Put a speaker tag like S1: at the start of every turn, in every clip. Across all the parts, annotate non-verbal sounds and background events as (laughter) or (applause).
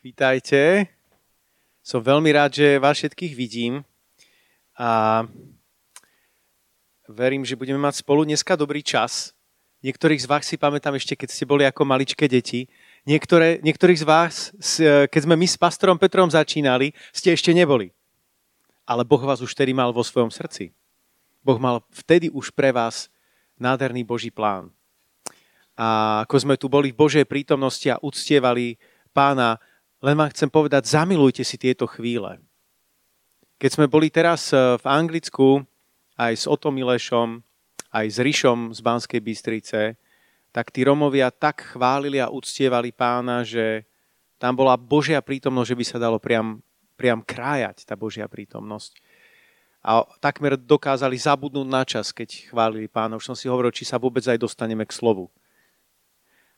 S1: Vítajte. Som veľmi rád, že vás všetkých vidím a verím, že budeme mať spolu dneska dobrý čas. Niektorých z vás si pamätám ešte, keď ste boli ako maličké deti. Niektoré, niektorých z vás, keď sme my s pastorom Petrom začínali, ste ešte neboli. Ale Boh vás už vtedy mal vo svojom srdci. Boh mal vtedy už pre vás nádherný Boží plán. A ako sme tu boli v Božej prítomnosti a uctievali pána, len vám chcem povedať, zamilujte si tieto chvíle. Keď sme boli teraz eh, v Anglicku aj s Otomilešom, aj s Rišom z Banskej Bystrice, tak tí Romovia tak chválili a uctievali pána, že tam bola Božia prítomnosť, že by sa dalo priam, priam krájať tá Božia prítomnosť. A takmer dokázali zabudnúť na čas, keď chválili pána. Už som si hovoril, či sa vôbec aj dostaneme k slovu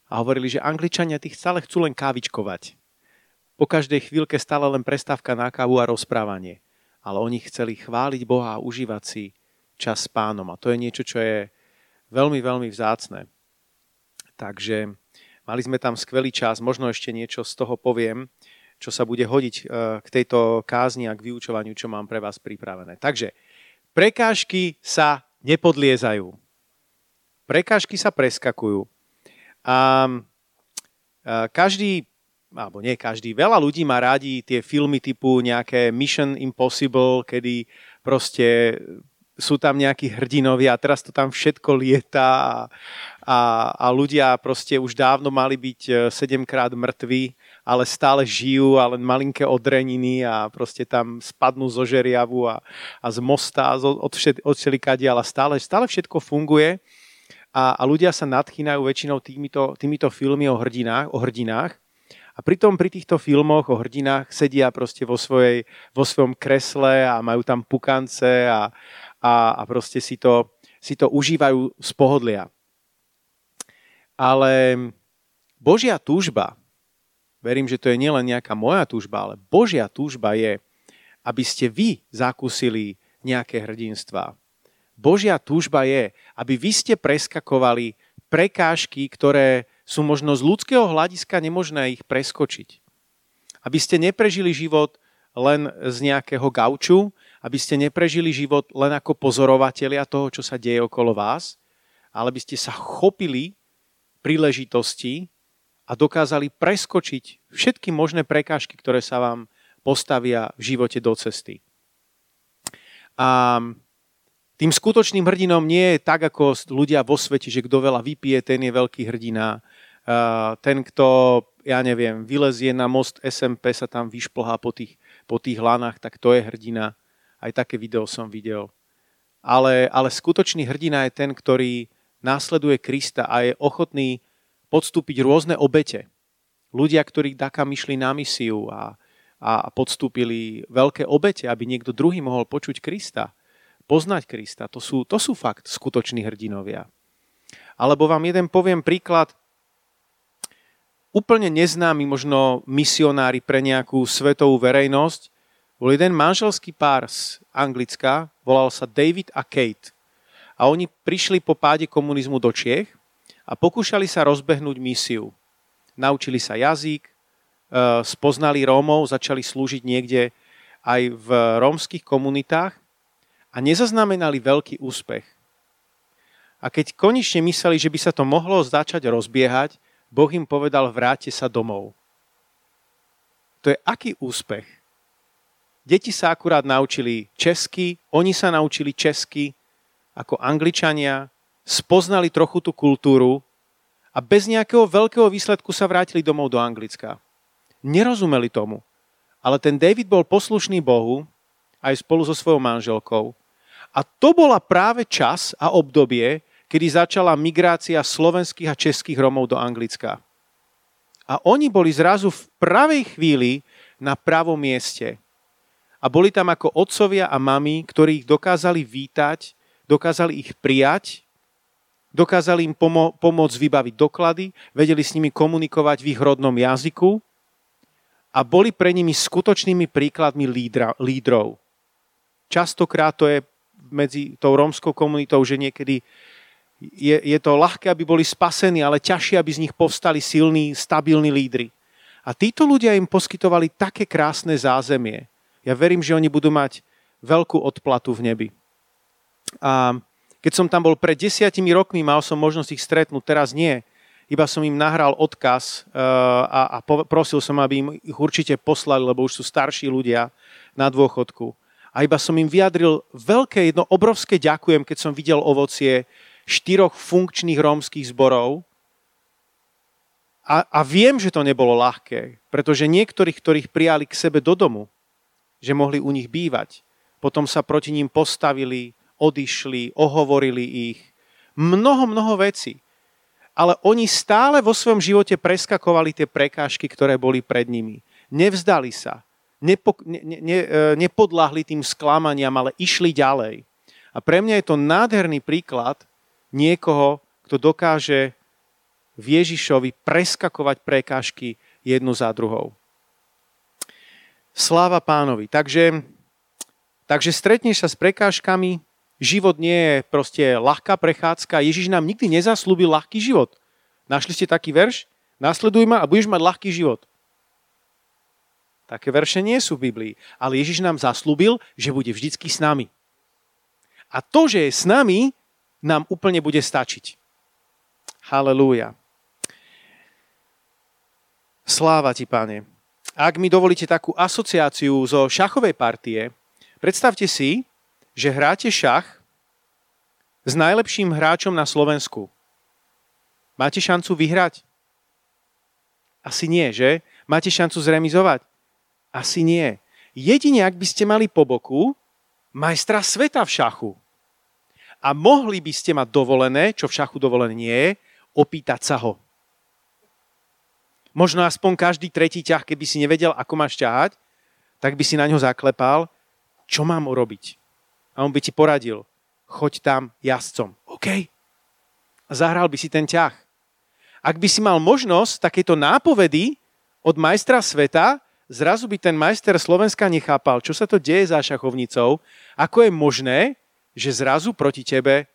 S1: a hovorili, že Angličania tých stále chcú len kávičkovať. Po každej chvíľke stále len prestávka na kávu a rozprávanie. Ale oni chceli chváliť Boha a užívať si čas s pánom. A to je niečo, čo je veľmi, veľmi vzácne. Takže mali sme tam skvelý čas, možno ešte niečo z toho poviem, čo sa bude hodiť e, k tejto kázni a k vyučovaniu, čo mám pre vás pripravené. Takže, prekážky sa nepodliezajú. Prekážky sa preskakujú. A každý, alebo nie každý, veľa ľudí má rádi tie filmy typu nejaké Mission Impossible, kedy proste sú tam nejakí hrdinovia a teraz to tam všetko lieta a, a, a ľudia proste už dávno mali byť e, sedemkrát mŕtvi, ale stále žijú a len malinké odreniny a proste tam spadnú zo žeriavu a, a z mosta od, od, všet, od ale stále, stále všetko funguje a, a ľudia sa nadchýnajú väčšinou týmito, týmito filmy o hrdinách, o hrdinách a pritom pri týchto filmoch o hrdinách sedia proste vo, svojej, vo svojom kresle a majú tam pukance a, a, a proste si to, si to užívajú z pohodlia. Ale Božia túžba, verím, že to je nielen nejaká moja túžba, ale Božia túžba je, aby ste vy zakúsili nejaké hrdinstva Božia túžba je, aby vy ste preskakovali prekážky, ktoré sú možno z ľudského hľadiska nemožné ich preskočiť. Aby ste neprežili život len z nejakého gauču, aby ste neprežili život len ako pozorovatelia toho, čo sa deje okolo vás, ale aby ste sa chopili príležitosti a dokázali preskočiť všetky možné prekážky, ktoré sa vám postavia v živote do cesty. A tým skutočným hrdinom nie je tak, ako ľudia vo svete, že kto veľa vypije, ten je veľký hrdina. Ten, kto, ja neviem, vylezie na most SMP, sa tam vyšplhá po tých, po tých lanách, tak to je hrdina. Aj také video som videl. Ale, ale skutočný hrdina je ten, ktorý následuje Krista a je ochotný podstúpiť rôzne obete. Ľudia, ktorí takam išli na misiu a, a podstúpili veľké obete, aby niekto druhý mohol počuť Krista poznať Krista. To sú, to sú fakt skutoční hrdinovia. Alebo vám jeden poviem príklad, úplne neznámy možno misionári pre nejakú svetovú verejnosť. Bol jeden manželský pár z Anglicka, volal sa David a Kate. A oni prišli po páde komunizmu do Čiech a pokúšali sa rozbehnúť misiu. Naučili sa jazyk, e, spoznali Rómov, začali slúžiť niekde aj v rómskych komunitách a nezaznamenali veľký úspech. A keď konečne mysleli, že by sa to mohlo začať rozbiehať, Boh im povedal, vráte sa domov. To je aký úspech? Deti sa akurát naučili česky, oni sa naučili česky ako angličania, spoznali trochu tú kultúru a bez nejakého veľkého výsledku sa vrátili domov do Anglicka. Nerozumeli tomu, ale ten David bol poslušný Bohu aj spolu so svojou manželkou a to bola práve čas a obdobie, kedy začala migrácia slovenských a českých Romov do Anglicka. A oni boli zrazu v pravej chvíli na pravom mieste. A boli tam ako otcovia a mami, ktorí ich dokázali vítať, dokázali ich prijať, dokázali im pomo- pomôcť vybaviť doklady, vedeli s nimi komunikovať v ich rodnom jazyku a boli pre nimi skutočnými príkladmi lídra, lídrov. Častokrát to je medzi tou rómskou komunitou, že niekedy je, je to ľahké, aby boli spasení, ale ťažšie, aby z nich povstali silní, stabilní lídry. A títo ľudia im poskytovali také krásne zázemie. Ja verím, že oni budú mať veľkú odplatu v nebi. A keď som tam bol pred desiatimi rokmi, mal som možnosť ich stretnúť, teraz nie. Iba som im nahral odkaz uh, a, a prosil som, aby im ich určite poslali, lebo už sú starší ľudia na dôchodku. A iba som im vyjadril veľké, jedno obrovské ďakujem, keď som videl ovocie štyroch funkčných rómskych zborov. A, a viem, že to nebolo ľahké, pretože niektorých, ktorých prijali k sebe do domu, že mohli u nich bývať, potom sa proti ním postavili, odišli, ohovorili ich. Mnoho, mnoho vecí. Ale oni stále vo svojom živote preskakovali tie prekážky, ktoré boli pred nimi. Nevzdali sa. Nepo, ne, ne, e, nepodláhli tým sklamaniam, ale išli ďalej. A pre mňa je to nádherný príklad niekoho, kto dokáže v Ježišovi preskakovať prekážky jednu za druhou. Sláva pánovi. Takže, takže stretneš sa s prekážkami, Život nie je proste ľahká prechádzka. Ježiš nám nikdy nezaslúbil ľahký život. Našli ste taký verš? Nasleduj ma a budeš mať ľahký život. Také verše nie sú v Biblii. Ale Ježiš nám zaslúbil, že bude vždycky s nami. A to, že je s nami, nám úplne bude stačiť. Halelúja. Sláva ti, pane. Ak mi dovolíte takú asociáciu zo šachovej partie, predstavte si, že hráte šach s najlepším hráčom na Slovensku. Máte šancu vyhrať? Asi nie, že? Máte šancu zremizovať? Asi nie. Jedine, ak by ste mali po boku majstra sveta v šachu. A mohli by ste mať dovolené, čo v šachu dovolené nie je, opýtať sa ho. Možno aspoň každý tretí ťah, keby si nevedel, ako máš ťahať, tak by si na ňo zaklepal, čo mám urobiť a on by ti poradil, choď tam jazdcom. OK? Zahral by si ten ťah. Ak by si mal možnosť takéto nápovedy od majstra sveta, zrazu by ten majster Slovenska nechápal, čo sa to deje za šachovnicou, ako je možné, že zrazu proti tebe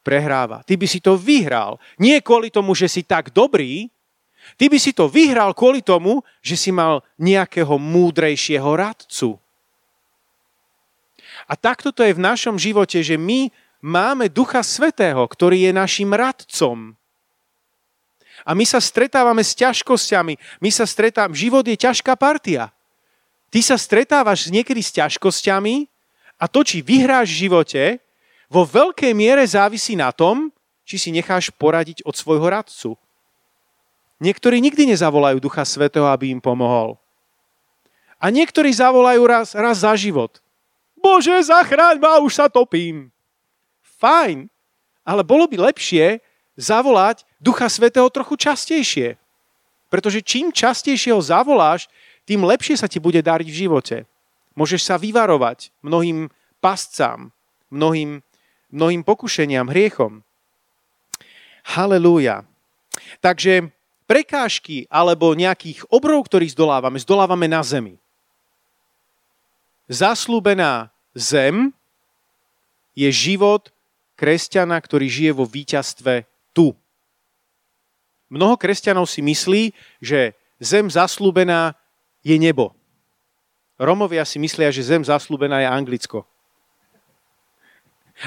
S1: prehráva. Ty by si to vyhral. Nie kvôli tomu, že si tak dobrý, ty by si to vyhral kvôli tomu, že si mal nejakého múdrejšieho radcu. A takto to je v našom živote, že my máme Ducha Svetého, ktorý je našim radcom. A my sa stretávame s ťažkosťami. My sa stretávame, život je ťažká partia. Ty sa stretávaš niekedy s ťažkosťami a to, či vyhráš v živote, vo veľkej miere závisí na tom, či si necháš poradiť od svojho radcu. Niektorí nikdy nezavolajú Ducha Svetého, aby im pomohol. A niektorí zavolajú raz, raz za život. Bože, zachráň ma, už sa topím. Fajn, ale bolo by lepšie zavolať Ducha Svetého trochu častejšie. Pretože čím častejšie ho zavoláš, tým lepšie sa ti bude dariť v živote. Môžeš sa vyvarovať mnohým pascám, mnohým, mnohým pokušeniam, hriechom. Halelúja. Takže prekážky alebo nejakých obrov, ktorých zdolávame, zdolávame na zemi zaslúbená zem je život kresťana, ktorý žije vo víťazstve tu. Mnoho kresťanov si myslí, že zem zaslúbená je nebo. Romovia si myslia, že zem zaslúbená je Anglicko.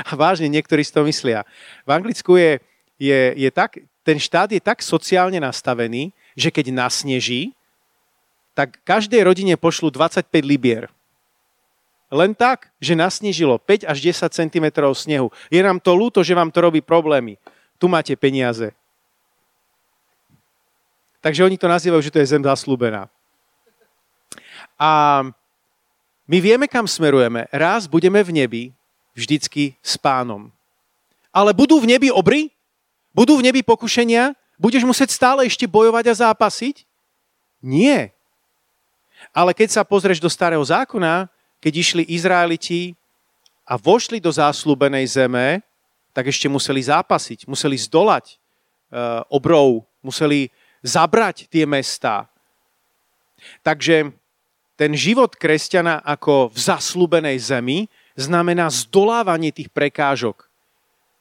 S1: A vážne niektorí si to myslia. V Anglicku je, je, je tak, ten štát je tak sociálne nastavený, že keď nasneží, tak každej rodine pošlu 25 libier. Len tak, že nasnežilo 5 až 10 cm snehu. Je nám to ľúto, že vám to robí problémy. Tu máte peniaze. Takže oni to nazývajú, že to je zem zaslúbená. A my vieme, kam smerujeme. Raz budeme v nebi, vždycky s pánom. Ale budú v nebi obry? Budú v nebi pokušenia? Budeš musieť stále ešte bojovať a zápasiť? Nie. Ale keď sa pozrieš do starého zákona, keď išli Izraeliti a vošli do záslúbenej zeme, tak ešte museli zápasiť, museli zdolať eh, obrov, museli zabrať tie mesta. Takže ten život kresťana ako v zaslúbenej zemi znamená zdolávanie tých prekážok.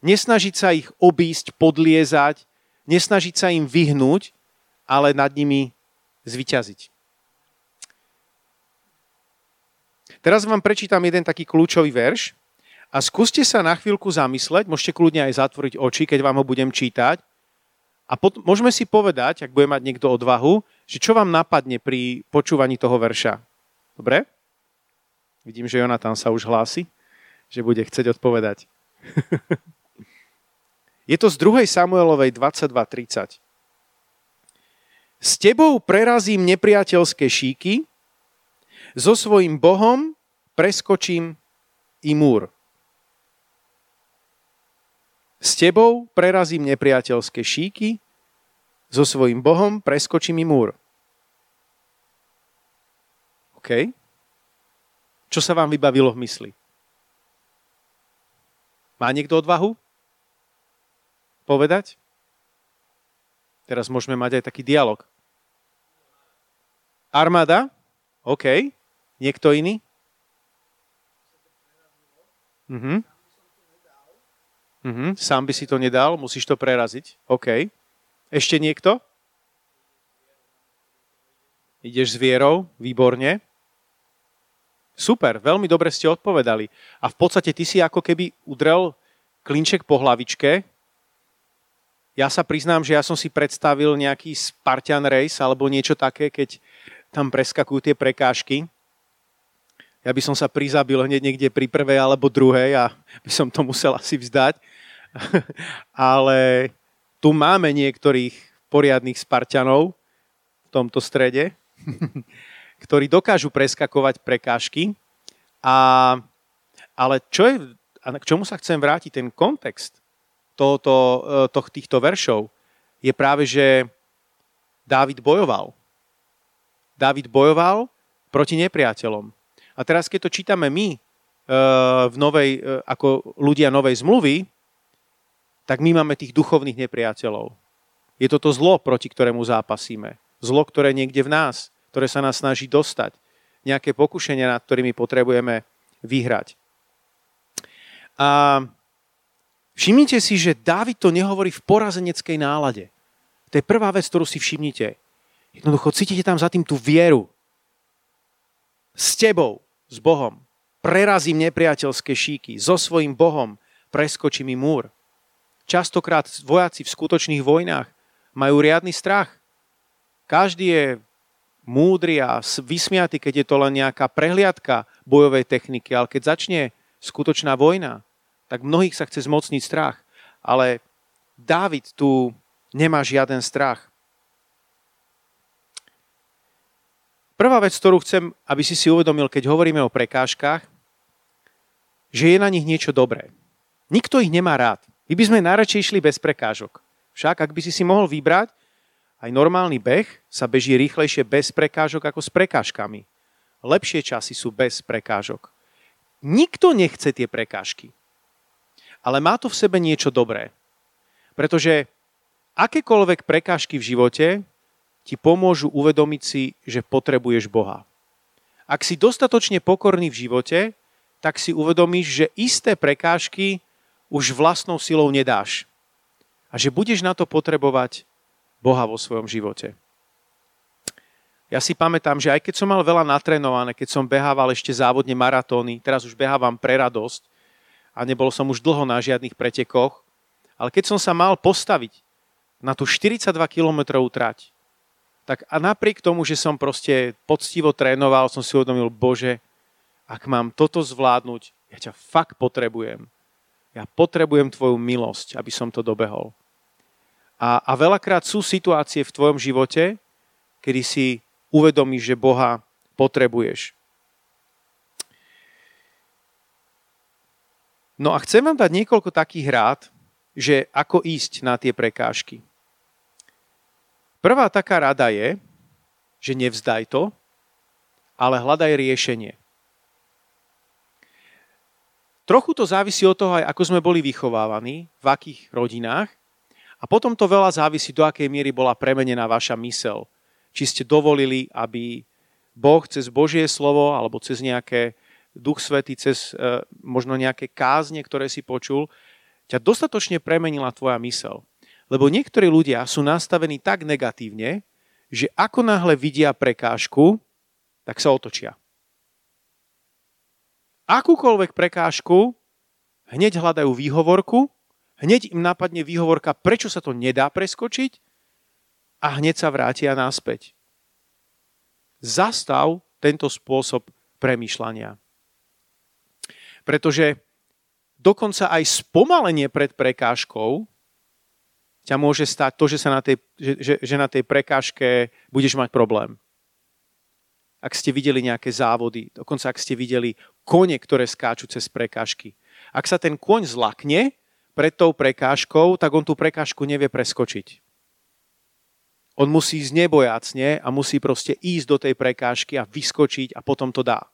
S1: Nesnažiť sa ich obísť, podliezať, nesnažiť sa im vyhnúť, ale nad nimi zvyťaziť. Teraz vám prečítam jeden taký kľúčový verš, a skúste sa na chvíľku zamysleť, môžete kľudne aj zatvoriť oči, keď vám ho budem čítať. A pot- môžeme si povedať, ak bude mať niekto odvahu, že čo vám napadne pri počúvaní toho verša. Dobre? Vidím, že Jonatán sa už hlási, že bude chceť odpovedať. (laughs) Je to z 2. Samuelovej 22.30. S tebou prerazím nepriateľské šíky, so svojím Bohom preskočím i múr. S tebou prerazím nepriateľské šíky, so svojím Bohom preskočím i múr. OK? Čo sa vám vybavilo v mysli? Má niekto odvahu? Povedať? Teraz môžeme mať aj taký dialog. Armáda? OK. Niekto iný? Mhm. Uh-huh. Sám by si to nedal, musíš to preraziť. OK. Ešte niekto? Ideš s vierou? Výborne. Super, veľmi dobre ste odpovedali. A v podstate ty si ako keby udrel klinček po hlavičke. Ja sa priznám, že ja som si predstavil nejaký Spartan race alebo niečo také, keď tam preskakujú tie prekážky. Ja by som sa prizabil hneď niekde pri prvej alebo druhej a by som to musel asi vzdať. (laughs) Ale tu máme niektorých poriadných Spartanov v tomto strede, (laughs) ktorí dokážu preskakovať prekážky. A, ale čo je, a k čomu sa chcem vrátiť, ten kontext tohoto, e, toh, týchto veršov je práve, že Dávid bojoval. Dávid bojoval proti nepriateľom. A teraz, keď to čítame my e, v novej, e, ako ľudia novej zmluvy, tak my máme tých duchovných nepriateľov. Je to to zlo, proti ktorému zápasíme. Zlo, ktoré niekde v nás, ktoré sa nás snaží dostať. Nejaké pokušenia, nad ktorými potrebujeme vyhrať. A všimnite si, že Dávid to nehovorí v porazeneckej nálade. To je prvá vec, ktorú si všimnite. Jednoducho cítite tam za tým tú vieru. S tebou, s Bohom. Prerazím nepriateľské šíky. So svojím Bohom preskočím mi múr. Častokrát vojaci v skutočných vojnách majú riadny strach. Každý je múdry a vysmiatý, keď je to len nejaká prehliadka bojovej techniky, ale keď začne skutočná vojna, tak mnohých sa chce zmocniť strach. Ale Dávid tu nemá žiaden strach. Prvá vec, ktorú chcem, aby si si uvedomil, keď hovoríme o prekážkach, že je na nich niečo dobré. Nikto ich nemá rád. My by sme najradšej išli bez prekážok. Však, ak by si si mohol vybrať, aj normálny beh sa beží rýchlejšie bez prekážok ako s prekážkami. Lepšie časy sú bez prekážok. Nikto nechce tie prekážky. Ale má to v sebe niečo dobré. Pretože akékoľvek prekážky v živote ti pomôžu uvedomiť si, že potrebuješ Boha. Ak si dostatočne pokorný v živote, tak si uvedomíš, že isté prekážky už vlastnou silou nedáš. A že budeš na to potrebovať Boha vo svojom živote. Ja si pamätám, že aj keď som mal veľa natrénované, keď som behával ešte závodne maratóny, teraz už behávam pre radosť a nebol som už dlho na žiadnych pretekoch, ale keď som sa mal postaviť na tú 42 km trať, tak a napriek tomu, že som proste poctivo trénoval, som si uvedomil, Bože, ak mám toto zvládnuť, ja ťa fakt potrebujem. Ja potrebujem tvoju milosť, aby som to dobehol. A, a veľakrát sú situácie v tvojom živote, kedy si uvedomíš, že Boha potrebuješ. No a chcem vám dať niekoľko takých rád, že ako ísť na tie prekážky. Prvá taká rada je, že nevzdaj to, ale hľadaj riešenie. Trochu to závisí od toho aj, ako sme boli vychovávaní, v akých rodinách. A potom to veľa závisí, do akej miery bola premenená vaša mysel. Či ste dovolili, aby Boh cez Božie slovo alebo cez nejaké Duch Svety, cez e, možno nejaké kázne, ktoré si počul, ťa dostatočne premenila tvoja mysel. Lebo niektorí ľudia sú nastavení tak negatívne, že ako náhle vidia prekážku, tak sa otočia. Akúkoľvek prekážku, hneď hľadajú výhovorku, hneď im napadne výhovorka, prečo sa to nedá preskočiť a hneď sa vrátia naspäť. Zastav tento spôsob premýšľania. Pretože dokonca aj spomalenie pred prekážkou ťa môže stať to, že, sa na tej, že, že, že na tej prekážke budeš mať problém. Ak ste videli nejaké závody, dokonca ak ste videli kone, ktoré skáču cez prekážky. Ak sa ten koň zlakne pred tou prekážkou, tak on tú prekážku nevie preskočiť. On musí znebojacne a musí proste ísť do tej prekážky a vyskočiť a potom to dá.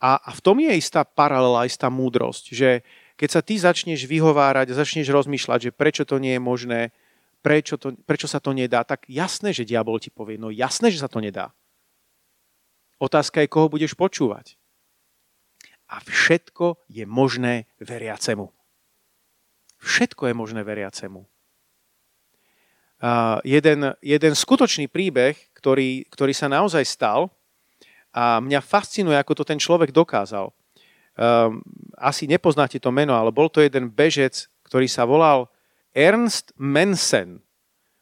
S1: A, a v tom je istá paralela, istá múdrosť, že keď sa ty začneš vyhovárať, začneš rozmýšľať, že prečo to nie je možné, prečo, to, prečo sa to nedá, tak jasné, že diabol ti povie, no jasné, že sa to nedá. Otázka je, koho budeš počúvať. A všetko je možné veriacemu. Všetko je možné veriacemu. Uh, jeden, jeden skutočný príbeh, ktorý, ktorý sa naozaj stal, a mňa fascinuje, ako to ten človek dokázal. Um, asi nepoznáte to meno, ale bol to jeden bežec, ktorý sa volal Ernst Mensen.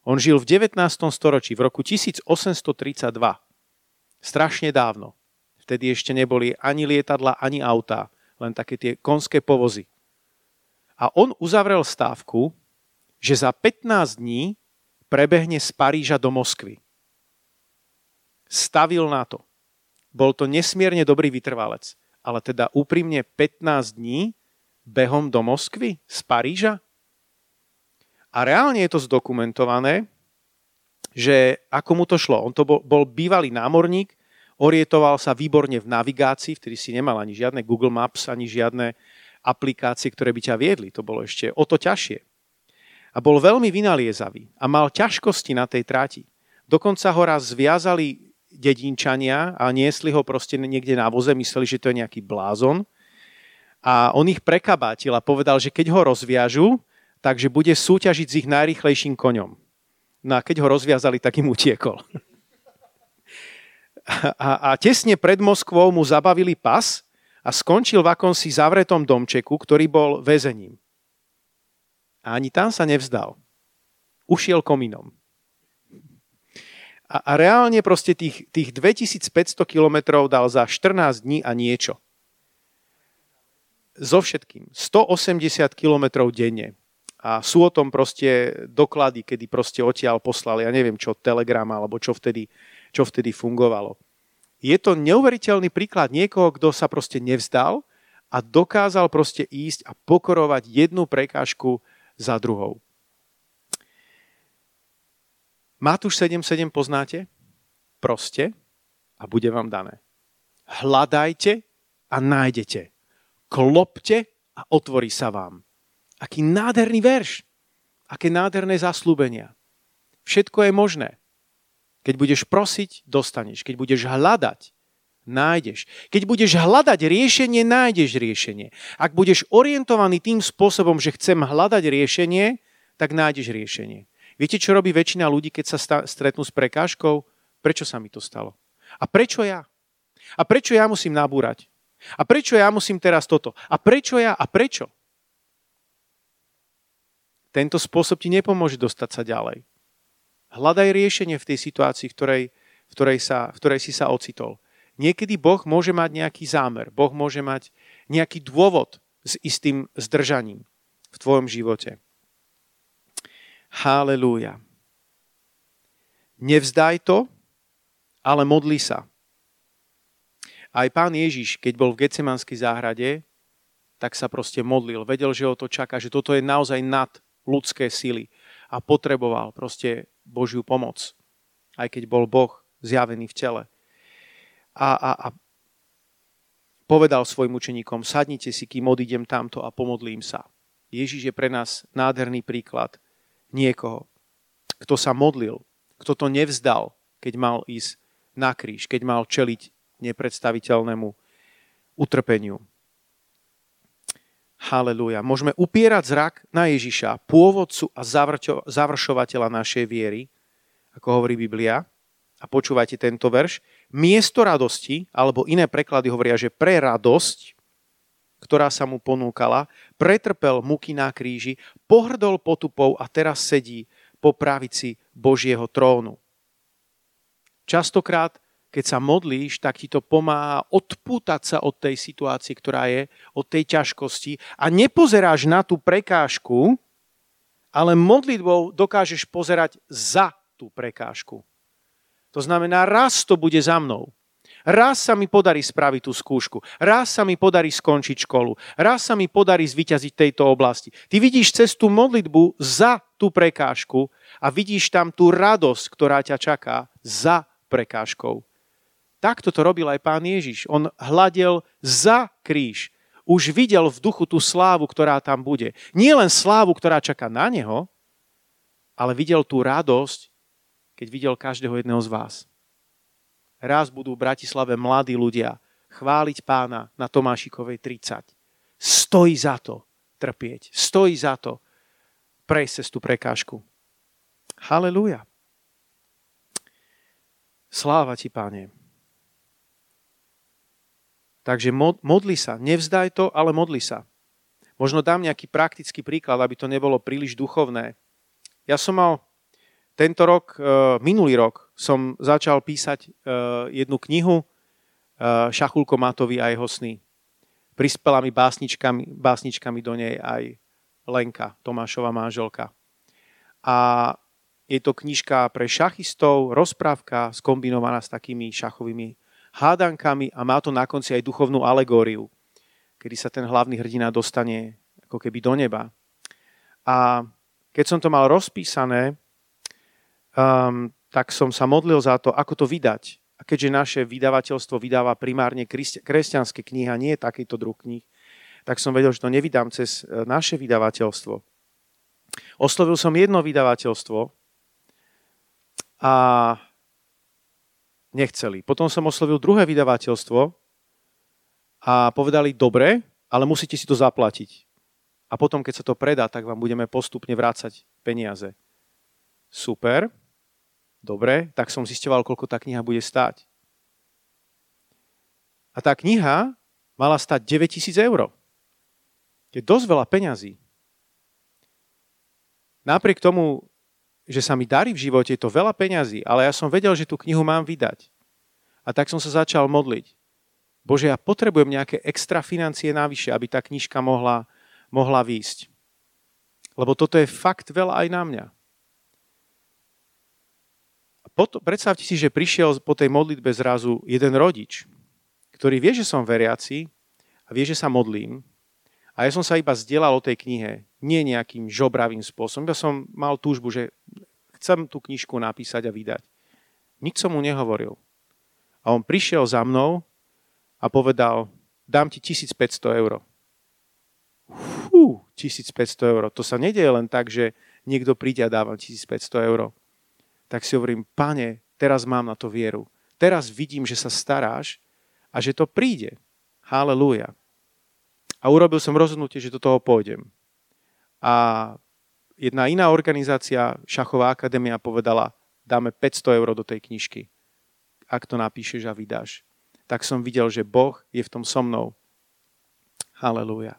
S1: On žil v 19. storočí, v roku 1832. Strašne dávno. Vtedy ešte neboli ani lietadla, ani autá, len také tie konské povozy. A on uzavrel stávku, že za 15 dní prebehne z Paríža do Moskvy. Stavil na to. Bol to nesmierne dobrý vytrvalec. Ale teda úprimne 15 dní behom do Moskvy z Paríža? A reálne je to zdokumentované, že ako mu to šlo. On to bol, bol bývalý námorník, orientoval sa výborne v navigácii, vtedy si nemal ani žiadne Google Maps, ani žiadne aplikácie, ktoré by ťa viedli. To bolo ešte o to ťažšie. A bol veľmi vynaliezavý a mal ťažkosti na tej tráti. Dokonca ho raz zviazali dedinčania a niesli ho proste niekde na voze, mysleli, že to je nejaký blázon. A on ich prekabátil a povedal, že keď ho rozviažu, takže bude súťažiť s ich najrychlejším koňom. No a keď ho rozviazali, tak im utiekol. A, a tesne pred Moskvou mu zabavili pas a skončil v akomsi zavretom domčeku, ktorý bol väzením. A ani tam sa nevzdal. Ušiel kominom. A, a reálne proste tých, tých 2500 kilometrov dal za 14 dní a niečo. So všetkým. 180 kilometrov denne. A sú o tom proste doklady, kedy proste odtiaľ poslali, ja neviem čo, telegram alebo čo vtedy, čo vtedy fungovalo. Je to neuveriteľný príklad niekoho, kto sa proste nevzdal a dokázal proste ísť a pokorovať jednu prekážku za druhou. Matúš 7.7 poznáte? Proste a bude vám dané. Hľadajte a nájdete. Klopte a otvorí sa vám. Aký nádherný verš. Aké nádherné zaslúbenia. Všetko je možné. Keď budeš prosiť, dostaneš. Keď budeš hľadať, nájdeš. Keď budeš hľadať riešenie, nájdeš riešenie. Ak budeš orientovaný tým spôsobom, že chcem hľadať riešenie, tak nájdeš riešenie. Viete, čo robí väčšina ľudí, keď sa stretnú s prekážkou? Prečo sa mi to stalo? A prečo ja? A prečo ja musím nabúrať? A prečo ja musím teraz toto? A prečo ja? A prečo? Tento spôsob ti nepomôže dostať sa ďalej. Hľadaj riešenie v tej situácii, v ktorej, v ktorej, sa, v ktorej si sa ocitol. Niekedy Boh môže mať nejaký zámer, Boh môže mať nejaký dôvod s istým zdržaním v tvojom živote. Halelúja. Nevzdaj to, ale modli sa. Aj pán Ježiš, keď bol v Gecemanskej záhrade, tak sa proste modlil. Vedel, že ho to čaká, že toto je naozaj nad ľudské sily a potreboval proste Božiu pomoc. Aj keď bol Boh zjavený v tele. A, a, a povedal svojim učeníkom, sadnite si, kým odídem tamto a pomodlím sa. Ježiš je pre nás nádherný príklad niekoho, kto sa modlil, kto to nevzdal, keď mal ísť na kríž, keď mal čeliť nepredstaviteľnému utrpeniu. Halelúja. Môžeme upierať zrak na Ježiša, pôvodcu a završovateľa našej viery, ako hovorí Biblia. A počúvajte tento verš. miesto radosti, alebo iné preklady hovoria, že pre radosť, ktorá sa mu ponúkala, pretrpel muky na kríži, pohrdol potupou a teraz sedí po pravici Božieho trónu. Častokrát, keď sa modlíš, tak ti to pomáha odpútať sa od tej situácie, ktorá je, od tej ťažkosti a nepozeráš na tú prekážku, ale modlitbou dokážeš pozerať za tú prekážku. To znamená, raz to bude za mnou. Raz sa mi podarí spraviť tú skúšku. Raz sa mi podarí skončiť školu. Raz sa mi podarí zvyťaziť tejto oblasti. Ty vidíš cez tú modlitbu za tú prekážku a vidíš tam tú radosť, ktorá ťa čaká za prekážkou. Takto to robil aj pán Ježiš. On hľadel za kríž. Už videl v duchu tú slávu, ktorá tam bude. Nie len slávu, ktorá čaká na neho, ale videl tú radosť, keď videl každého jedného z vás. Raz budú v Bratislave mladí ľudia chváliť pána na Tomášikovej 30. Stojí za to trpieť. Stojí za to prejsť cez tú prekážku. Halelúja. Sláva ti, páne. Takže modli sa. Nevzdaj to, ale modli sa. Možno dám nejaký praktický príklad, aby to nebolo príliš duchovné. Ja som mal tento rok, e, minulý rok, som začal písať e, jednu knihu e, Šachulko Matovi a jeho sny. Prispela mi básničkami, básničkami do nej aj Lenka, Tomášova manželka. A je to knižka pre šachistov, rozprávka skombinovaná s takými šachovými hádankami a má to na konci aj duchovnú alegóriu, kedy sa ten hlavný hrdina dostane ako keby do neba. A keď som to mal rozpísané, um, tak som sa modlil za to, ako to vydať. A keďže naše vydavateľstvo vydáva primárne kresťanské knihy a nie takýto druh knih, tak som vedel, že to nevydám cez e, naše vydavateľstvo. Oslovil som jedno vydavateľstvo a nechceli. Potom som oslovil druhé vydavateľstvo a povedali, dobre, ale musíte si to zaplatiť. A potom, keď sa to predá, tak vám budeme postupne vrácať peniaze. Super, Dobre, tak som zistoval, koľko tá kniha bude stáť. A tá kniha mala stať 9000 eur. Je dosť veľa peňazí. Napriek tomu, že sa mi darí v živote, je to veľa peňazí, ale ja som vedel, že tú knihu mám vydať. A tak som sa začal modliť. Bože, ja potrebujem nejaké extra financie navyše, aby tá knižka mohla, mohla výjsť. Lebo toto je fakt veľa aj na mňa. Potom, predstavte si, že prišiel po tej modlitbe zrazu jeden rodič, ktorý vie, že som veriaci a vie, že sa modlím. A ja som sa iba zdieľal o tej knihe, nie nejakým žobravým spôsobom. Ja som mal túžbu, že chcem tú knižku napísať a vydať. Nič som mu nehovoril. A on prišiel za mnou a povedal, dám ti 1500 eur. Fú, 1500 eur. To sa nedieje len tak, že niekto príde a dáva 1500 eur tak si hovorím, pane, teraz mám na to vieru. Teraz vidím, že sa staráš a že to príde. Halelúja. A urobil som rozhodnutie, že do toho pôjdem. A jedna iná organizácia, Šachová akadémia, povedala, dáme 500 eur do tej knižky, ak to napíšeš a vydáš. Tak som videl, že Boh je v tom so mnou. Halelúja.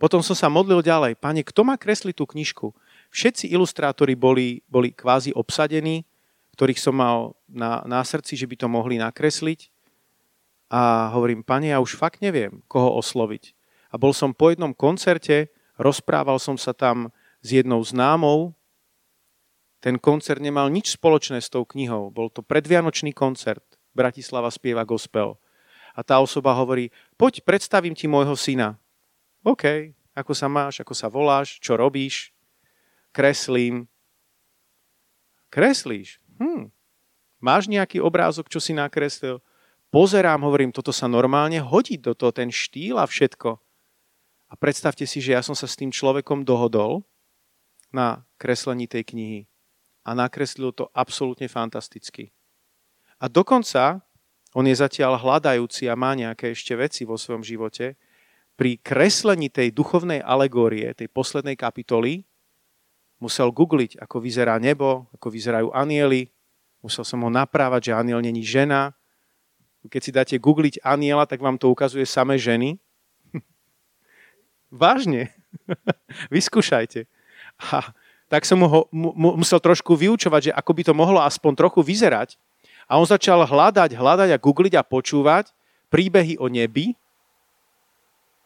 S1: Potom som sa modlil ďalej. Pane, kto má kresliť tú knižku? Všetci ilustrátori boli, boli kvázi obsadení, ktorých som mal na, na srdci, že by to mohli nakresliť. A hovorím, pane, ja už fakt neviem, koho osloviť. A bol som po jednom koncerte, rozprával som sa tam s jednou známou. Ten koncert nemal nič spoločné s tou knihou. Bol to predvianočný koncert. Bratislava spieva gospel. A tá osoba hovorí, poď, predstavím ti môjho syna. OK, ako sa máš, ako sa voláš, čo robíš? Kreslím. Kreslíš? hm, máš nejaký obrázok, čo si nakreslil? Pozerám, hovorím, toto sa normálne hodí do toho, ten štýl a všetko. A predstavte si, že ja som sa s tým človekom dohodol na kreslení tej knihy a nakreslil to absolútne fantasticky. A dokonca on je zatiaľ hľadajúci a má nejaké ešte veci vo svojom živote. Pri kreslení tej duchovnej alegórie, tej poslednej kapitoly, musel googliť, ako vyzerá nebo, ako vyzerajú anieli. Musel som ho naprávať, že aniel není žena, Keď si dáte googliť aniela, tak vám to ukazuje samé ženy. Vážne. (laughs) Vyskúšajte. A tak som ho, mu musel trošku vyučovať, že ako by to mohlo aspoň trochu vyzerať. A on začal hľadať, hľadať a googliť a počúvať príbehy o nebi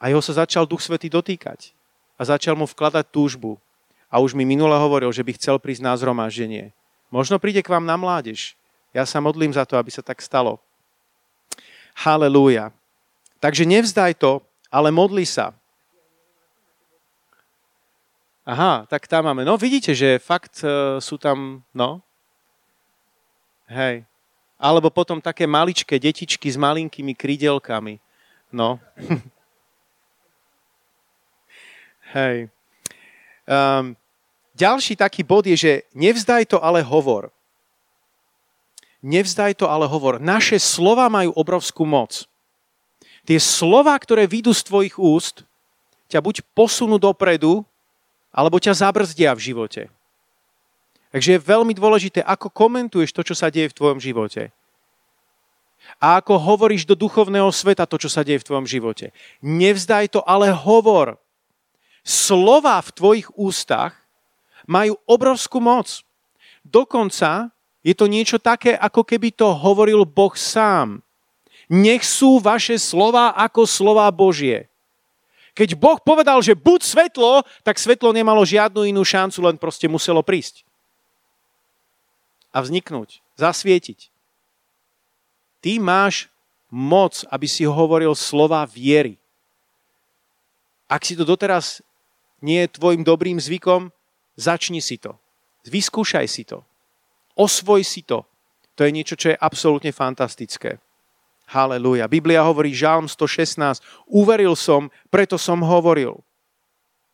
S1: a jeho sa začal Duch Svetý dotýkať. A začal mu vkladať túžbu. A už mi minule hovoril, že by chcel prísť na zhromaždenie. Možno príde k vám na mládež. Ja sa modlím za to, aby sa tak stalo. Halelúja. Takže nevzdaj to, ale modli sa. Aha, tak tam máme. No vidíte, že fakt uh, sú tam, no. Hej. Alebo potom také maličké detičky s malinkými krydelkami. No. (laughs) Hej. Um, ďalší taký bod je, že nevzdaj to, ale hovor. Nevzdaj to, ale hovor. Naše slova majú obrovskú moc. Tie slova, ktoré vyjdú z tvojich úst, ťa buď posunú dopredu, alebo ťa zabrzdia v živote. Takže je veľmi dôležité, ako komentuješ to, čo sa deje v tvojom živote. A ako hovoríš do duchovného sveta to, čo sa deje v tvojom živote. Nevzdaj to, ale hovor. Slova v tvojich ústach majú obrovskú moc. Dokonca je to niečo také, ako keby to hovoril Boh sám. Nech sú vaše slova ako slova Božie. Keď Boh povedal, že buď svetlo, tak svetlo nemalo žiadnu inú šancu, len proste muselo prísť. A vzniknúť, zasvietiť. Ty máš moc, aby si hovoril slova viery. Ak si to doteraz nie je tvojim dobrým zvykom, začni si to. Vyskúšaj si to. Osvoj si to. To je niečo, čo je absolútne fantastické. Halelúja. Biblia hovorí, Žálm 116, uveril som, preto som hovoril.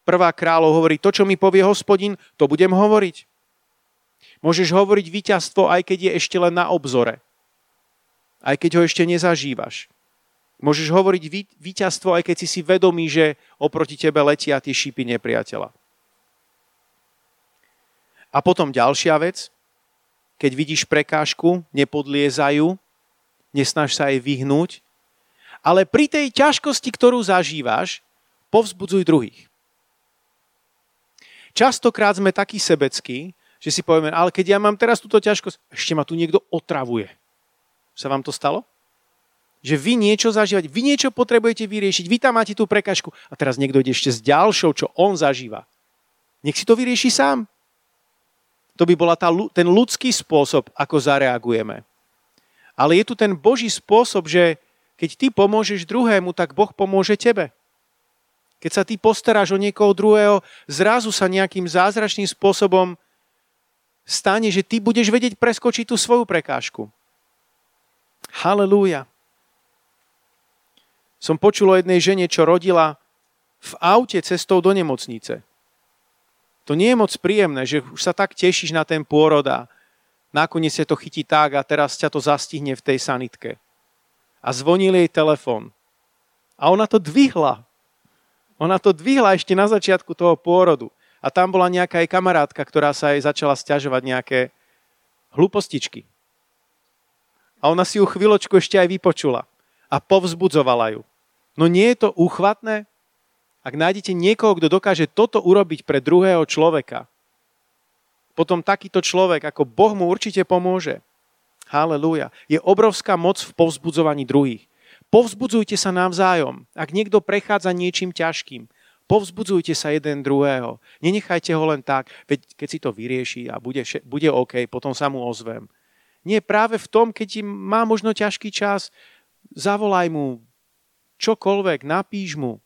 S1: Prvá kráľov hovorí, to, čo mi povie hospodin, to budem hovoriť. Môžeš hovoriť víťazstvo, aj keď je ešte len na obzore. Aj keď ho ešte nezažívaš. Môžeš hovoriť víťazstvo, aj keď si si vedomý, že oproti tebe letia tie šípy nepriateľa. A potom ďalšia vec, keď vidíš prekážku, nepodliezajú, nesnaž sa jej vyhnúť, ale pri tej ťažkosti, ktorú zažívaš, povzbudzuj druhých. Častokrát sme takí sebeckí, že si povieme, ale keď ja mám teraz túto ťažkosť, ešte ma tu niekto otravuje. Sa vám to stalo? Že vy niečo zažívate, vy niečo potrebujete vyriešiť, vy tam máte tú prekažku a teraz niekto ide ešte s ďalšou, čo on zažíva. Nech si to vyrieši sám. To by bola tá, ten ľudský spôsob, ako zareagujeme. Ale je tu ten Boží spôsob, že keď ty pomôžeš druhému, tak Boh pomôže tebe. Keď sa ty postaráš o niekoho druhého, zrazu sa nejakým zázračným spôsobom stane, že ty budeš vedieť preskočiť tú svoju prekážku. Halelúja. Som počul o jednej žene, čo rodila v aute cestou do nemocnice. To nie je moc príjemné, že už sa tak tešíš na ten pôrod a nakoniec sa to chytí tak a teraz ťa to zastihne v tej sanitke. A zvonil jej telefon. A ona to dvihla. Ona to dvihla ešte na začiatku toho pôrodu. A tam bola nejaká jej kamarátka, ktorá sa jej začala stiažovať nejaké hlupostičky. A ona si ju chvíľočku ešte aj vypočula. A povzbudzovala ju. No nie je to úchvatné? Ak nájdete niekoho, kto dokáže toto urobiť pre druhého človeka, potom takýto človek, ako Boh mu určite pomôže. Halelúja. Je obrovská moc v povzbudzovaní druhých. Povzbudzujte sa navzájom. Ak niekto prechádza niečím ťažkým, povzbudzujte sa jeden druhého. Nenechajte ho len tak, veď keď si to vyrieši a bude, bude OK, potom sa mu ozvem. Nie, práve v tom, keď má možno ťažký čas, zavolaj mu čokoľvek, napíš mu.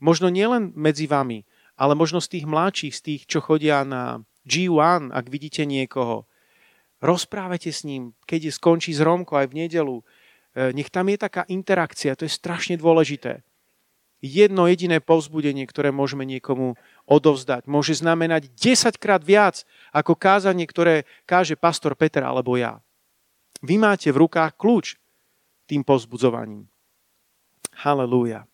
S1: Možno nielen medzi vami, ale možno z tých mladších, z tých, čo chodia na G1, ak vidíte niekoho, rozprávajte s ním, keď je skončí z Romko aj v nedelu. E, nech tam je taká interakcia, to je strašne dôležité. Jedno jediné povzbudenie, ktoré môžeme niekomu odovzdať, môže znamenať 10 krát viac ako kázanie, ktoré káže pastor Peter alebo ja. Vy máte v rukách kľúč tým povzbudzovaním. Halelúja.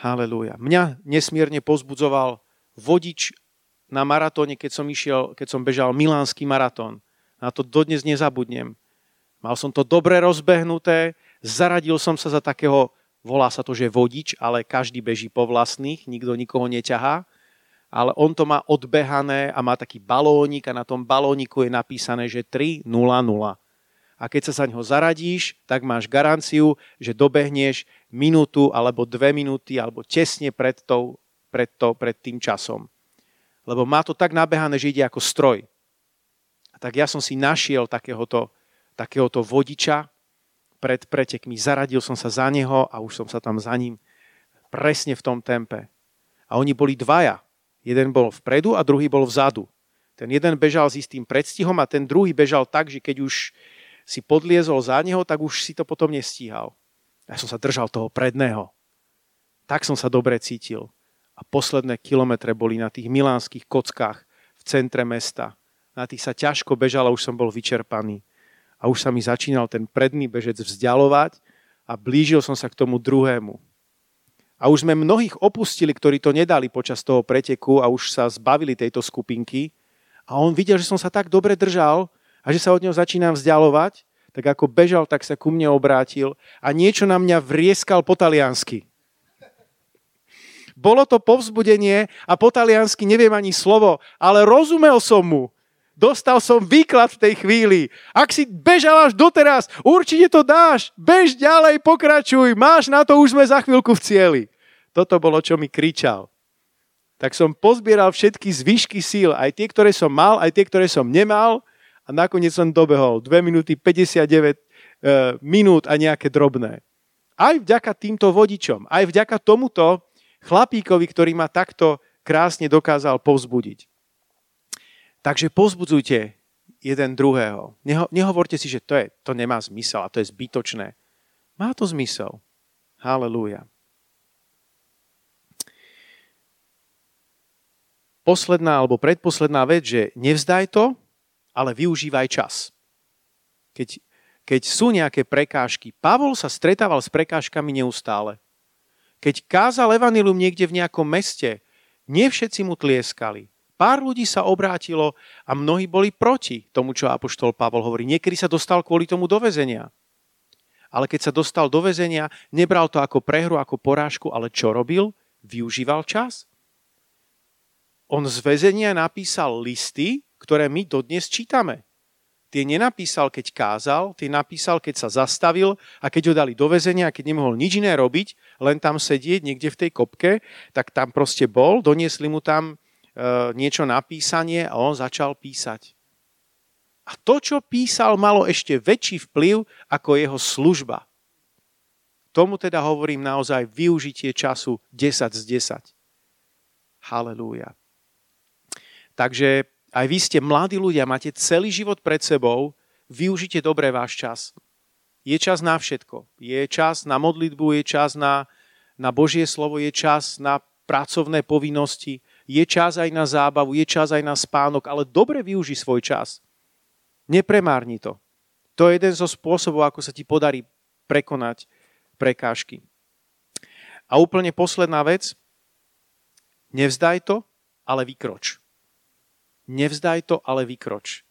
S1: Halelúja. Mňa nesmierne pozbudzoval vodič na maratóne, keď som išiel, keď som bežal milánsky maratón. Na to dodnes nezabudnem. Mal som to dobre rozbehnuté, zaradil som sa za takého, volá sa to, že vodič, ale každý beží po vlastných, nikto nikoho neťahá. Ale on to má odbehané a má taký balónik a na tom balóniku je napísané, že 3.00. A keď sa za ňo zaradíš, tak máš garanciu, že dobehneš minútu alebo dve minúty alebo tesne pred, tou, pred, to, pred tým časom. Lebo má to tak nabehané, že ide ako stroj. A tak ja som si našiel takéhoto, takéhoto vodiča pred pretekmi. Zaradil som sa za neho a už som sa tam za ním presne v tom tempe. A oni boli dvaja. Jeden bol vpredu a druhý bol vzadu. Ten jeden bežal s istým predstihom a ten druhý bežal tak, že keď už si podliezol za neho, tak už si to potom nestíhal. Ja som sa držal toho predného. Tak som sa dobre cítil. A posledné kilometre boli na tých milánskych kockách v centre mesta. Na tých sa ťažko bežalo, už som bol vyčerpaný. A už sa mi začínal ten predný bežec vzdialovať a blížil som sa k tomu druhému. A už sme mnohých opustili, ktorí to nedali počas toho preteku a už sa zbavili tejto skupinky. A on videl, že som sa tak dobre držal a že sa od neho začínam vzdialovať, tak ako bežal, tak sa ku mne obrátil a niečo na mňa vrieskal po taliansky. Bolo to povzbudenie a po taliansky neviem ani slovo, ale rozumel som mu. Dostal som výklad v tej chvíli. Ak si bežal až doteraz, určite to dáš. Bež ďalej, pokračuj. Máš na to, už sme za chvíľku v cieli. Toto bolo, čo mi kričal. Tak som pozbieral všetky zvyšky síl, aj tie, ktoré som mal, aj tie, ktoré som nemal a nakoniec som dobehol 2 minúty 59 e, minút a nejaké drobné. Aj vďaka týmto vodičom, aj vďaka tomuto chlapíkovi, ktorý ma takto krásne dokázal povzbudiť. Takže pozbudzujte jeden druhého. Neho, nehovorte si, že to, je, to nemá zmysel a to je zbytočné. Má to zmysel. Halelúja. posledná alebo predposledná vec, že nevzdaj to, ale využívaj čas. Keď, keď sú nejaké prekážky, Pavol sa stretával s prekážkami neustále. Keď kázal evanilium niekde v nejakom meste, nie všetci mu tlieskali. Pár ľudí sa obrátilo a mnohí boli proti tomu, čo apoštol Pavol hovorí. Niekedy sa dostal kvôli tomu do väzenia. Ale keď sa dostal do väzenia, nebral to ako prehru, ako porážku, ale čo robil? Využíval čas on z väzenia napísal listy, ktoré my dodnes čítame. Tie nenapísal, keď kázal, tie napísal, keď sa zastavil a keď ho dali do väzenia keď nemohol nič iné robiť, len tam sedieť niekde v tej kopke, tak tam proste bol, doniesli mu tam e, niečo napísanie a on začal písať. A to, čo písal, malo ešte väčší vplyv ako jeho služba. Tomu teda hovorím naozaj využitie času 10 z 10. Halelúja. Takže aj vy ste mladí ľudia, máte celý život pred sebou, využite dobre váš čas. Je čas na všetko. Je čas na modlitbu, je čas na, na Božie slovo, je čas na pracovné povinnosti, je čas aj na zábavu, je čas aj na spánok, ale dobre využi svoj čas. Nepremárni to. To je jeden zo spôsobov, ako sa ti podarí prekonať prekážky. A úplne posledná vec. Nevzdaj to, ale vykroč. Nevzdaj to, ale vykroč.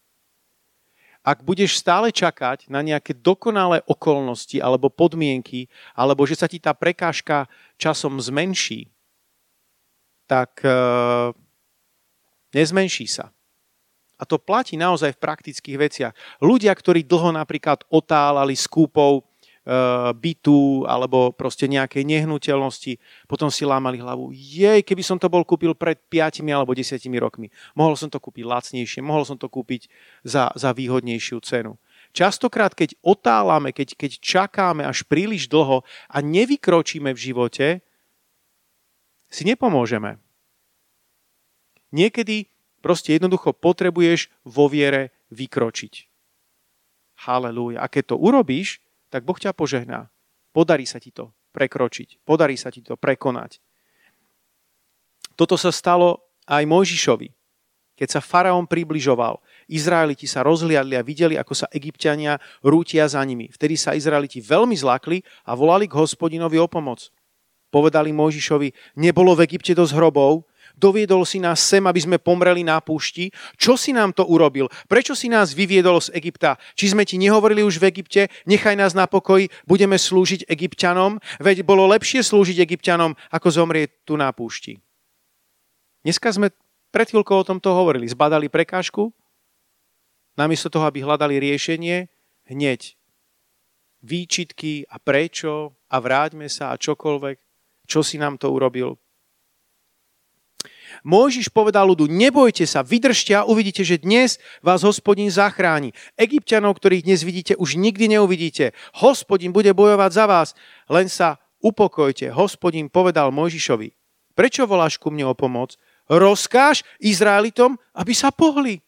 S1: Ak budeš stále čakať na nejaké dokonalé okolnosti alebo podmienky, alebo že sa ti tá prekážka časom zmenší, tak e, nezmenší sa. A to platí naozaj v praktických veciach. Ľudia, ktorí dlho napríklad otálali s kúpou bytu alebo proste nejakej nehnuteľnosti. Potom si lámali hlavu, jej, keby som to bol kúpil pred 5 alebo 10 rokmi. Mohol som to kúpiť lacnejšie, mohol som to kúpiť za, za výhodnejšiu cenu. Častokrát, keď otálame, keď, keď čakáme až príliš dlho a nevykročíme v živote, si nepomôžeme. Niekedy proste jednoducho potrebuješ vo viere vykročiť. Halelúja. A keď to urobíš, tak Boh ťa požehná. Podarí sa ti to prekročiť. Podarí sa ti to prekonať. Toto sa stalo aj Mojžišovi. Keď sa faraón približoval, Izraeliti sa rozhliadli a videli, ako sa egyptiania rútia za nimi. Vtedy sa Izraeliti veľmi zlakli a volali k hospodinovi o pomoc. Povedali Mojžišovi, nebolo v Egypte dosť hrobov, Doviedol si nás sem, aby sme pomreli na púšti. Čo si nám to urobil? Prečo si nás vyviedol z Egypta? Či sme ti nehovorili už v Egypte, nechaj nás na pokoji, budeme slúžiť Egyptianom? Veď bolo lepšie slúžiť Egyptianom, ako zomrieť tu na púšti. Dneska sme pred chvíľkou o tomto hovorili. Zbadali prekážku, namiesto toho, aby hľadali riešenie, hneď výčitky a prečo a vráťme sa a čokoľvek, čo si nám to urobil. Mojžiš povedal ľudu, nebojte sa, vydržte a uvidíte, že dnes vás hospodin zachráni. Egyptianov, ktorých dnes vidíte, už nikdy neuvidíte. Hospodin bude bojovať za vás, len sa upokojte. Hospodin povedal Mojžišovi, prečo voláš ku mne o pomoc? Rozkáž Izraelitom, aby sa pohli.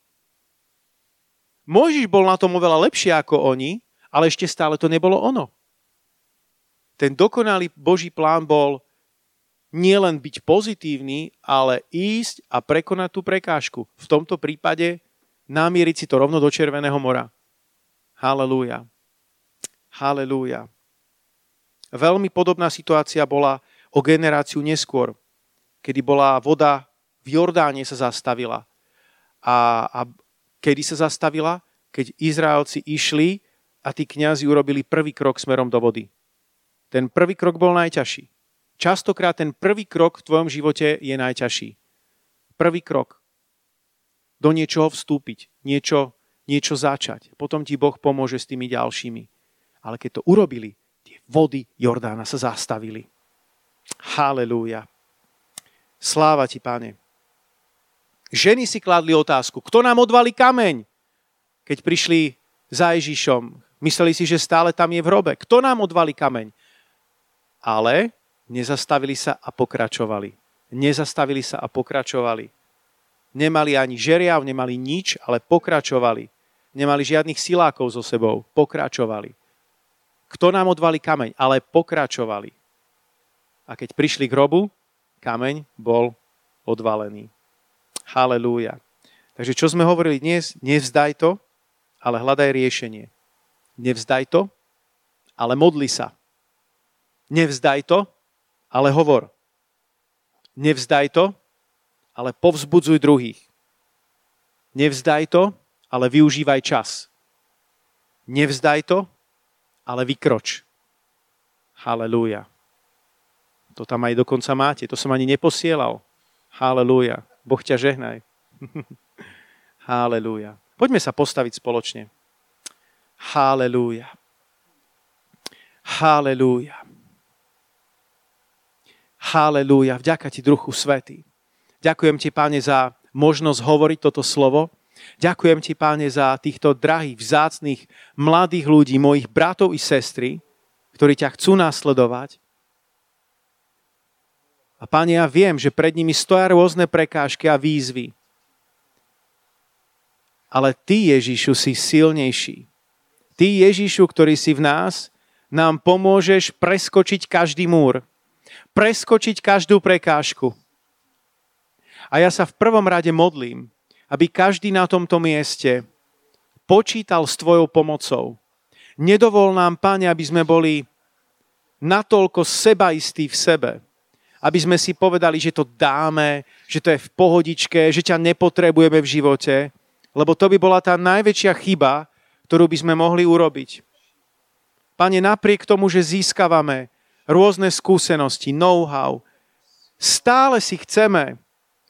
S1: Mojžiš bol na tom oveľa lepšie ako oni, ale ešte stále to nebolo ono. Ten dokonalý Boží plán bol nielen byť pozitívny, ale ísť a prekonať tú prekážku. V tomto prípade namieriť si to rovno do Červeného mora. Halelúja. Halelúja. Veľmi podobná situácia bola o generáciu neskôr, kedy bola voda v Jordáne sa zastavila. A, a kedy sa zastavila? Keď Izraelci išli a tí kňazi urobili prvý krok smerom do vody. Ten prvý krok bol najťažší. Častokrát ten prvý krok v tvojom živote je najťažší. Prvý krok. Do niečoho vstúpiť, niečo, niečo začať. Potom ti Boh pomôže s tými ďalšími. Ale keď to urobili, tie vody Jordána sa zastavili. Halelúja. Sláva ti, pane. Ženy si kladli otázku, kto nám odvalí kameň, keď prišli za Ježišom. Mysleli si, že stále tam je v hrobe. Kto nám odvalí kameň? Ale nezastavili sa a pokračovali. Nezastavili sa a pokračovali. Nemali ani žeriav, nemali nič, ale pokračovali. Nemali žiadnych silákov so sebou. Pokračovali. Kto nám odvalí kameň? Ale pokračovali. A keď prišli k hrobu, kameň bol odvalený. Halelúja. Takže čo sme hovorili dnes? Nevzdaj to, ale hľadaj riešenie. Nevzdaj to, ale modli sa. Nevzdaj to, ale hovor. Nevzdaj to, ale povzbudzuj druhých. Nevzdaj to, ale využívaj čas. Nevzdaj to, ale vykroč. Halelúja. To tam aj dokonca máte. To som ani neposielal. Halelúja. Boh ťa žehnaj. (laughs) Halelúja. Poďme sa postaviť spoločne. Halelúja. Halelúja. Halelúja. Vďaka ti, Druhu Svetý. Ďakujem ti, Páne, za možnosť hovoriť toto slovo. Ďakujem ti, Páne, za týchto drahých, vzácných, mladých ľudí, mojich bratov i sestry, ktorí ťa chcú následovať. A Páne, ja viem, že pred nimi stoja rôzne prekážky a výzvy. Ale Ty, Ježišu, si silnejší. Ty, Ježišu, ktorý si v nás, nám pomôžeš preskočiť každý múr, preskočiť každú prekážku. A ja sa v prvom rade modlím, aby každý na tomto mieste počítal s Tvojou pomocou. Nedovol nám, Pane, aby sme boli natoľko sebaistí v sebe, aby sme si povedali, že to dáme, že to je v pohodičke, že ťa nepotrebujeme v živote, lebo to by bola tá najväčšia chyba, ktorú by sme mohli urobiť. Pane, napriek tomu, že získavame rôzne skúsenosti, know-how, stále si chceme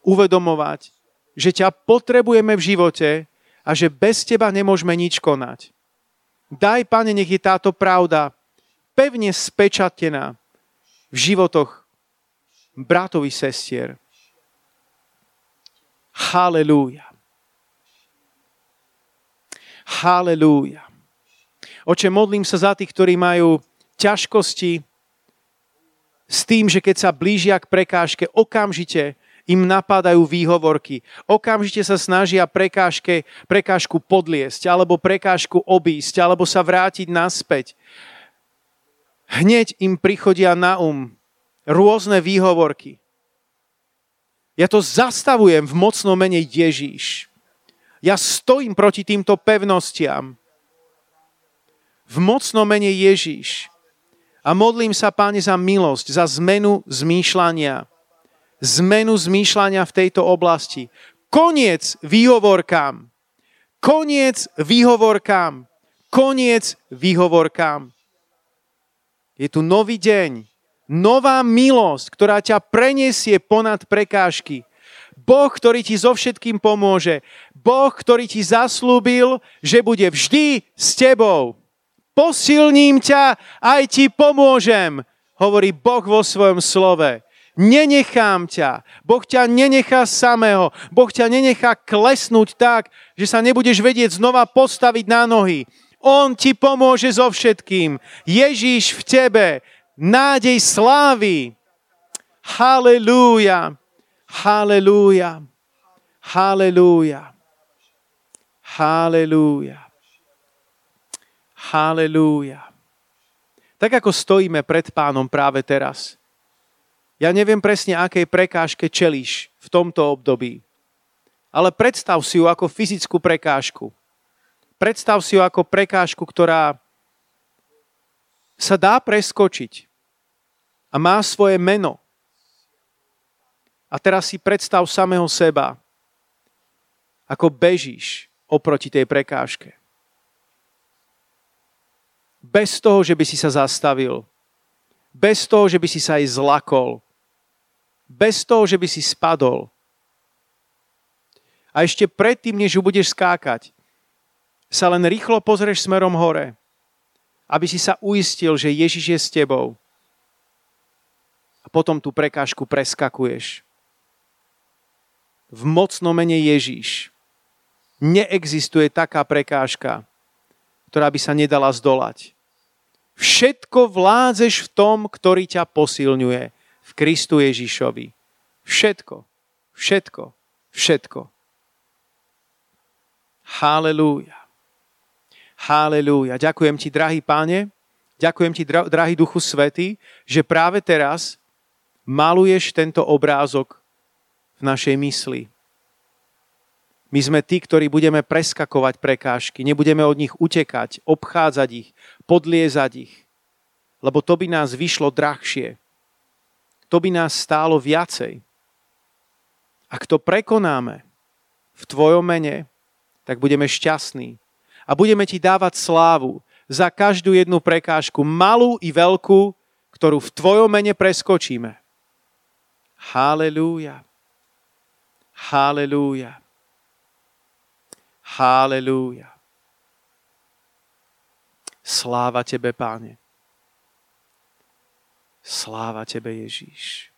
S1: uvedomovať, že ťa potrebujeme v živote a že bez teba nemôžeme nič konať. Daj, Pane, nech je táto pravda pevne spečatená v životoch bratovi sestier. Halelúja. Halelúja. Oče, modlím sa za tých, ktorí majú ťažkosti s tým, že keď sa blížia k prekážke, okamžite im napadajú výhovorky. Okamžite sa snažia prekážke, prekážku podliesť, alebo prekážku obísť, alebo sa vrátiť naspäť. Hneď im prichodia na um rôzne výhovorky. Ja to zastavujem v mocnom mene Ježíš. Ja stojím proti týmto pevnostiam. V mocnom mene Ježíš. A modlím sa, Páne, za milosť, za zmenu zmýšľania, zmenu zmýšľania v tejto oblasti. Koniec výhovorkám. Koniec výhovorkám. Koniec výhovorkám. Je tu nový deň. Nová milosť, ktorá ťa preniesie ponad prekážky. Boh, ktorý ti so všetkým pomôže. Boh, ktorý ti zaslúbil, že bude vždy s tebou. Posilním ťa, aj ti pomôžem, hovorí Boh vo svojom slove. Nenechám ťa. Boh ťa nenechá samého. Boh ťa nenechá klesnúť tak, že sa nebudeš vedieť znova postaviť na nohy. On ti pomôže so všetkým. Ježíš v tebe. Nádej slávy. Halelúja. Halelúja. Halelúja. Halelúja. Halelúja. Tak ako stojíme pred pánom práve teraz, ja neviem presne, akej prekážke čelíš v tomto období. Ale predstav si ju ako fyzickú prekážku. Predstav si ju ako prekážku, ktorá sa dá preskočiť a má svoje meno. A teraz si predstav samého seba, ako bežíš oproti tej prekážke. Bez toho, že by si sa zastavil. Bez toho, že by si sa aj zlakol bez toho, že by si spadol. A ešte predtým, než budeš skákať, sa len rýchlo pozrieš smerom hore, aby si sa uistil, že Ježiš je s tebou. A potom tú prekážku preskakuješ. V mocnom mene Ježiš neexistuje taká prekážka, ktorá by sa nedala zdolať. Všetko vládzeš v tom, ktorý ťa posilňuje v Kristu Ježišovi. Všetko, všetko, všetko. Halelúja. Halelúja. Ďakujem ti, drahý páne, ďakujem ti, drahý Duchu Svety, že práve teraz maluješ tento obrázok v našej mysli. My sme tí, ktorí budeme preskakovať prekážky, nebudeme od nich utekať, obchádzať ich, podliezať ich, lebo to by nás vyšlo drahšie to by nás stálo viacej. Ak to prekonáme v Tvojom mene, tak budeme šťastní. A budeme Ti dávať slávu za každú jednu prekážku, malú i veľkú, ktorú v Tvojom mene preskočíme. Halelúja. Halelúja. Halelúja. Sláva Tebe, Páne. Sláva Tebe, Ježíš.